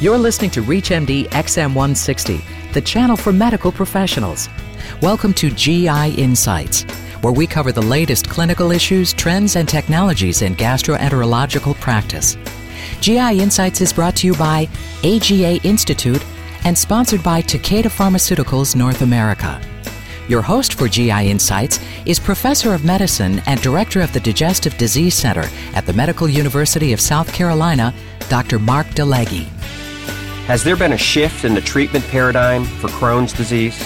You're listening to ReachMD XM160, the channel for medical professionals. Welcome to GI Insights, where we cover the latest clinical issues, trends, and technologies in gastroenterological practice. GI Insights is brought to you by AGA Institute and sponsored by Takeda Pharmaceuticals North America. Your host for GI Insights is Professor of Medicine and Director of the Digestive Disease Center at the Medical University of South Carolina, Dr. Mark DeLegge. Has there been a shift in the treatment paradigm for Crohn's disease?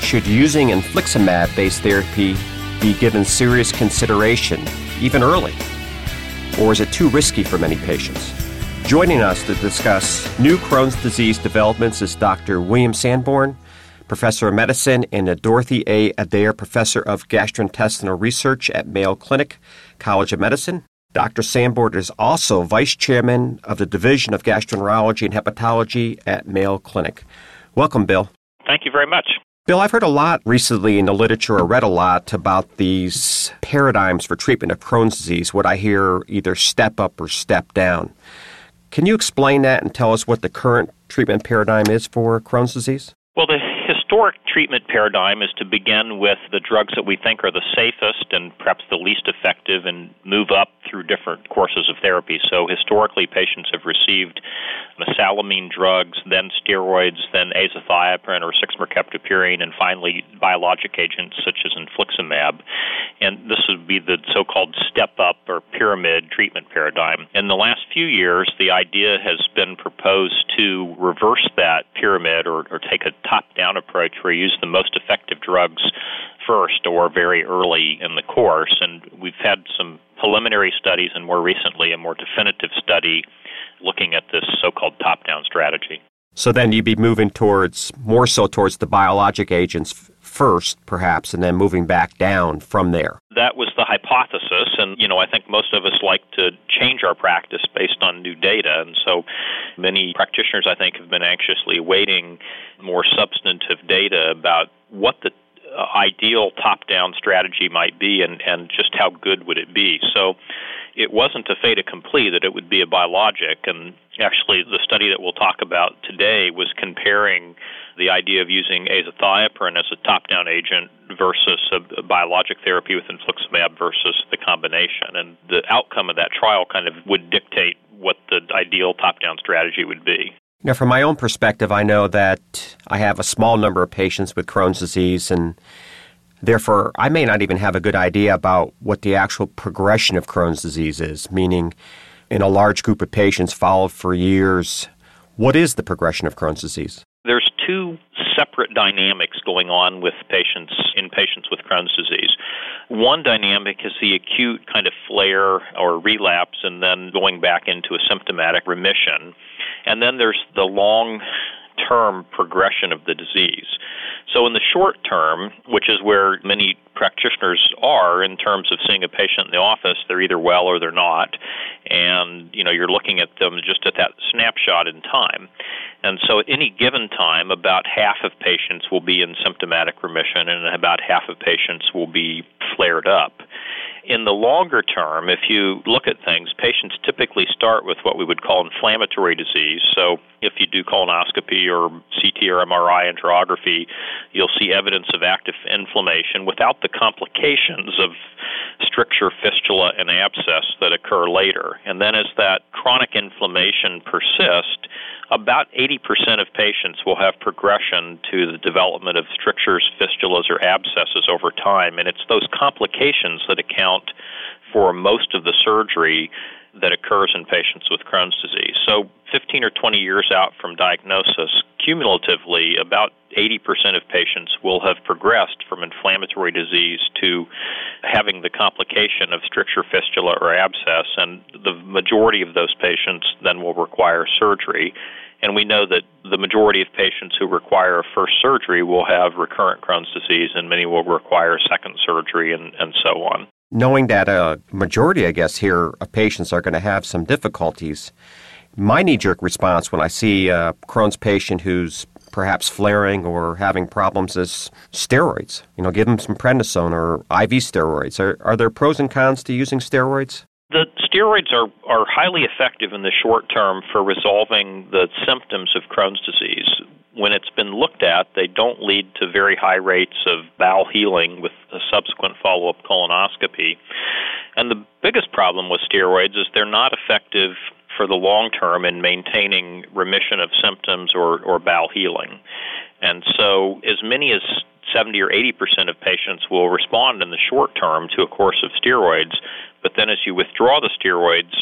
Should using infliximab based therapy be given serious consideration, even early? Or is it too risky for many patients? Joining us to discuss new Crohn's disease developments is Dr. William Sandborn, Professor of Medicine and Dorothy A. Adair Professor of Gastrointestinal Research at Mayo Clinic College of Medicine. Dr. Sandborn is also Vice Chairman of the Division of Gastroenterology and Hepatology at Mayo Clinic. Welcome, Bill. Thank you very much. Bill, I've heard a lot recently in the literature or read a lot about these paradigms for treatment of Crohn's disease, what I hear either step up or step down. Can you explain that and tell us what the current treatment paradigm is for Crohn's disease? Well, the historic treatment paradigm is to begin with the drugs that we think are the safest and perhaps the least effective and move up through different courses of therapy. So historically, patients have received mesalamine drugs, then steroids, then azathioprine or 6-mercaptopurine, and finally biologic agents such as infliximab. And this would be the so-called step-up or pyramid treatment paradigm. In the last few years, the idea has been proposed to reverse that pyramid or, or take a top-down approach where you use the most effective drugs first or very early in the course. And we've had some preliminary studies and more recently a more definitive study looking at this so called top down strategy. So then you'd be moving towards more so towards the biologic agents first, perhaps, and then moving back down from there. That was the hypothesis, and you know I think most of us like to change our practice based on new data, and so many practitioners I think have been anxiously awaiting more substantive data about what the uh, ideal top-down strategy might be, and and just how good would it be. So it wasn't a fait accompli that it would be a biologic. And actually, the study that we'll talk about today was comparing the idea of using azathioprine as a top-down agent versus a, biologic therapy with infliximab versus the combination. And the outcome of that trial kind of would dictate what the ideal top-down strategy would be. Now, from my own perspective, I know that I have a small number of patients with Crohn's disease, and Therefore, I may not even have a good idea about what the actual progression of Crohn's disease is, meaning in a large group of patients followed for years, what is the progression of Crohn's disease? There's two separate dynamics going on with patients in patients with Crohn's disease. One dynamic is the acute kind of flare or relapse and then going back into a symptomatic remission. And then there's the long term progression of the disease. So, in the short term, which is where many practitioners are in terms of seeing a patient in the office, they're either well or they're not, and you know you're looking at them just at that snapshot in time. And so, at any given time, about half of patients will be in symptomatic remission, and about half of patients will be flared up. In the longer term, if you look at things, patients typically start with what we would call inflammatory disease. So, if you do colonoscopy or CT or MRI enterography, you'll see evidence of active inflammation without the complications of stricture, fistula, and abscess that occur later. And then, as that chronic inflammation persists, about 80% of patients will have progression to the development of strictures, fistulas, or abscesses over time, and it's those complications that account for most of the surgery that occurs in patients with Crohn's disease. So, 15 or 20 years out from diagnosis, cumulatively, about 80% of patients will have progressed from inflammatory disease to having the complication of stricture, fistula, or abscess, and the majority of those patients then will require surgery. And we know that the majority of patients who require a first surgery will have recurrent Crohn's disease, and many will require second surgery, and, and so on. Knowing that a majority, I guess, here of patients are going to have some difficulties, my knee jerk response when I see a Crohn's patient who's perhaps flaring or having problems is steroids. You know, give them some prednisone or IV steroids. Are, are there pros and cons to using steroids? The steroids are, are highly effective in the short term for resolving the symptoms of Crohn's disease. When it's been looked at, they don't lead to very high rates of bowel healing with a subsequent follow up colonoscopy. And the biggest problem with steroids is they're not effective for the long term in maintaining remission of symptoms or, or bowel healing. And so, as many as 70 or 80 percent of patients will respond in the short term to a course of steroids, but then as you withdraw the steroids,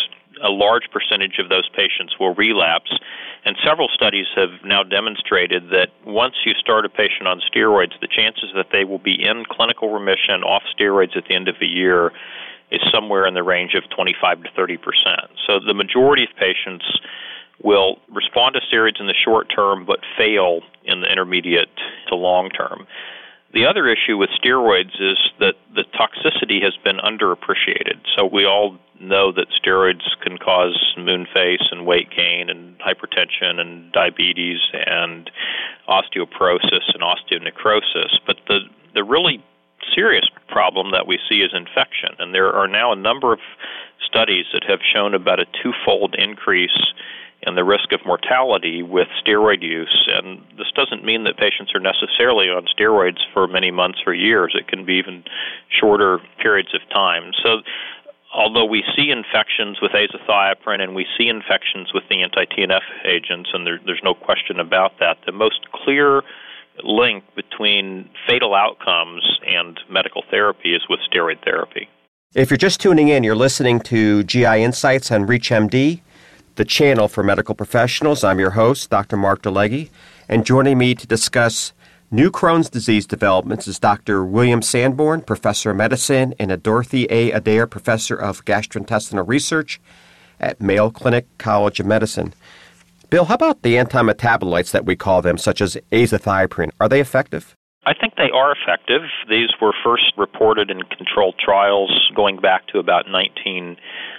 a large percentage of those patients will relapse. And several studies have now demonstrated that once you start a patient on steroids, the chances that they will be in clinical remission off steroids at the end of the year is somewhere in the range of 25 to 30 percent. So the majority of patients will respond to steroids in the short term but fail in the intermediate to long term. The other issue with steroids is that the toxicity has been underappreciated. So we all know that steroids can cause moon face and weight gain and hypertension and diabetes and osteoporosis and osteonecrosis. But the, the really serious problem that we see is infection. And there are now a number of studies that have shown about a twofold increase and the risk of mortality with steroid use. And this doesn't mean that patients are necessarily on steroids for many months or years. It can be even shorter periods of time. So, although we see infections with azathioprine and we see infections with the anti TNF agents, and there, there's no question about that, the most clear link between fatal outcomes and medical therapy is with steroid therapy. If you're just tuning in, you're listening to GI Insights on ReachMD the channel for medical professionals. I'm your host, Dr. Mark DeLegge, and joining me to discuss new Crohn's disease developments is Dr. William Sandborn, Professor of Medicine, and a Dorothy A. Adair Professor of Gastrointestinal Research at Mayo Clinic College of Medicine. Bill, how about the antimetabolites that we call them, such as azathioprine? Are they effective? I think they are effective. These were first reported in controlled trials going back to about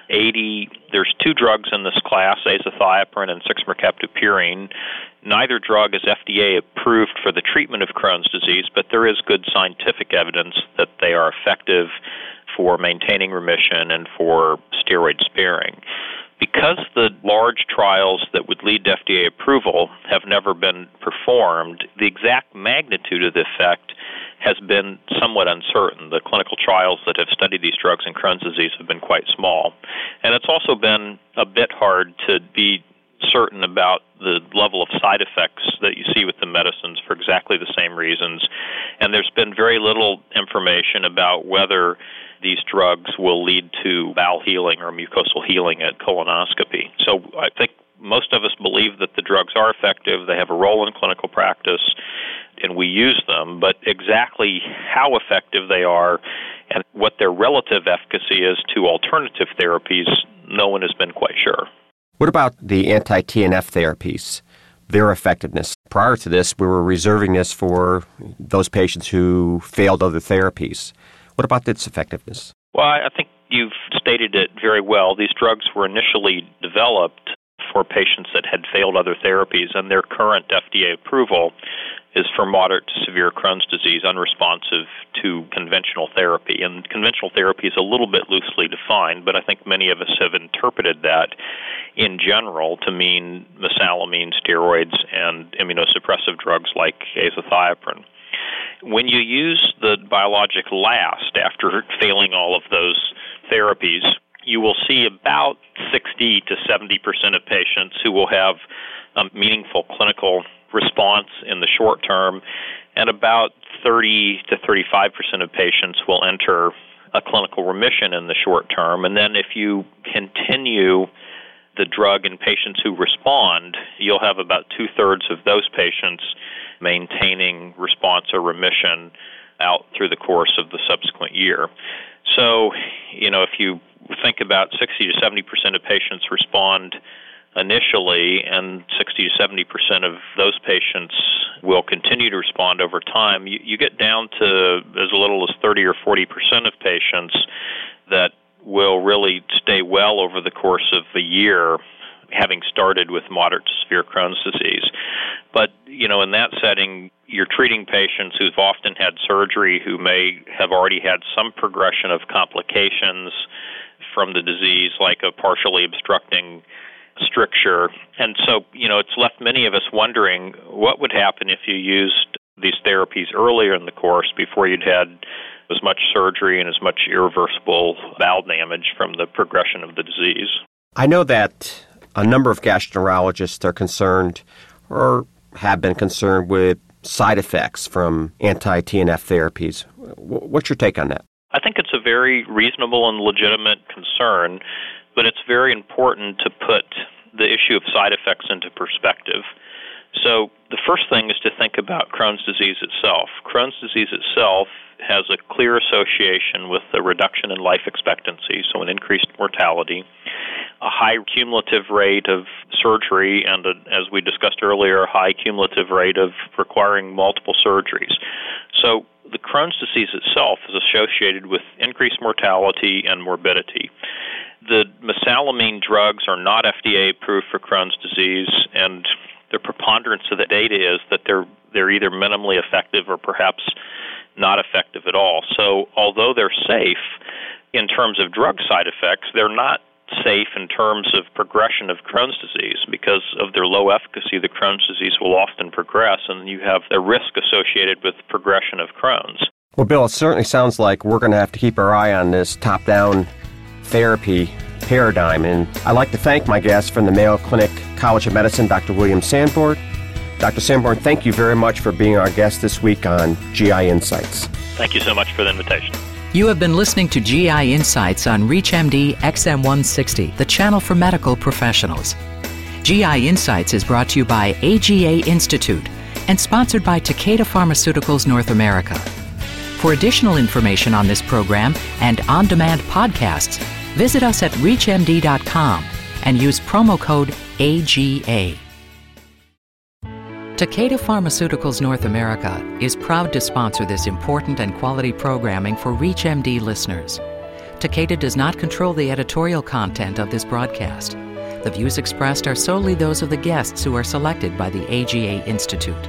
1980. There's two drugs in this class, azathioprine and 6-mercaptopurine. Neither drug is FDA approved for the treatment of Crohn's disease, but there is good scientific evidence that they are effective for maintaining remission and for steroid sparing because the large trials that would lead to FDA approval have never been performed, the exact magnitude of the effect has been somewhat uncertain. The clinical trials that have studied these drugs in Crohn's disease have been quite small. And it's also been a bit hard to be certain about the level of side effects that you see with the medicines for exactly the same reasons. And there's been very little information about whether these drugs will lead to bowel healing or mucosal healing at colonoscopy. So I think most of us believe that the drugs are effective, they have a role in clinical practice, and we use them, but exactly how effective they are and what their relative efficacy is to alternative therapies, no one has been quite sure. What about the anti TNF therapies? Their effectiveness. Prior to this, we were reserving this for those patients who failed other therapies. What about its effectiveness? Well, I think you've stated it very well. These drugs were initially developed for patients that had failed other therapies, and their current FDA approval is for moderate to severe Crohn's disease unresponsive to conventional therapy. And conventional therapy is a little bit loosely defined, but I think many of us have interpreted that in general to mean mesalamine, steroids, and immunosuppressive drugs like azathioprine. When you use the biologic last after failing all of those therapies, you will see about 60 to 70 percent of patients who will have a meaningful clinical response in the short term, and about 30 to 35 percent of patients will enter a clinical remission in the short term. And then if you continue the drug in patients who respond, you'll have about two thirds of those patients maintaining response or remission out through the course of the subsequent year. So, you know, if you think about 60 to 70 percent of patients respond initially, and 60 to 70 percent of those patients will continue to respond over time, you, you get down to as little as 30 or 40 percent of patients that will really stay well over the course of the year having started with moderate to severe Crohn's disease. But, you know, in that setting, you're treating patients who've often had surgery who may have already had some progression of complications from the disease, like a partially obstructing stricture. And so, you know, it's left many of us wondering what would happen if you used these therapies earlier in the course before you'd had as much surgery and as much irreversible bowel damage from the progression of the disease. I know that a number of gastroenterologists are concerned or have been concerned with side effects from anti TNF therapies. What's your take on that? I think it's a very reasonable and legitimate concern, but it's very important to put the issue of side effects into perspective. So, the first thing is to think about Crohn's disease itself. Crohn's disease itself has a clear association with a reduction in life expectancy, so an increased mortality, a high cumulative rate of surgery, and a, as we discussed earlier, a high cumulative rate of requiring multiple surgeries. So, the Crohn's disease itself is associated with increased mortality and morbidity. The mesalamine drugs are not FDA approved for Crohn's disease, and the preponderance of the data is that they're they're either minimally effective or perhaps not effective at all. So, although they're safe in terms of drug side effects, they're not safe in terms of progression of Crohn's disease because of their low efficacy. The Crohn's disease will often progress, and you have a risk associated with progression of Crohn's. Well, Bill, it certainly sounds like we're going to have to keep our eye on this top down therapy paradigm. And I'd like to thank my guest from the Mayo Clinic College of Medicine, Dr. William Sandborn. Dr. Sandborn, thank you very much for being our guest this week on GI Insights. Thank you so much for the invitation. You have been listening to GI Insights on ReachMD XM160, the channel for medical professionals. GI Insights is brought to you by AGA Institute and sponsored by Takeda Pharmaceuticals North America. For additional information on this program and on demand podcasts, visit us at ReachMD.com and use promo code AGA. Takeda Pharmaceuticals North America is proud to sponsor this important and quality programming for ReachMD listeners. Takeda does not control the editorial content of this broadcast. The views expressed are solely those of the guests who are selected by the AGA Institute.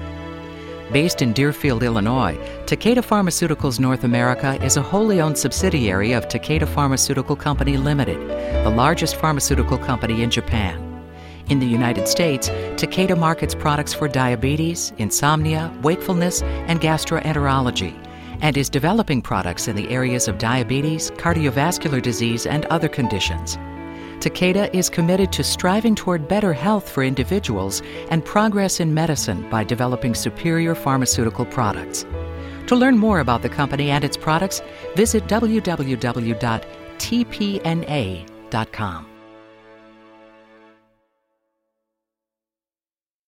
Based in Deerfield, Illinois, Takeda Pharmaceuticals North America is a wholly owned subsidiary of Takeda Pharmaceutical Company Limited, the largest pharmaceutical company in Japan. In the United States, Takeda markets products for diabetes, insomnia, wakefulness, and gastroenterology, and is developing products in the areas of diabetes, cardiovascular disease, and other conditions. Takeda is committed to striving toward better health for individuals and progress in medicine by developing superior pharmaceutical products. To learn more about the company and its products, visit www.tpna.com.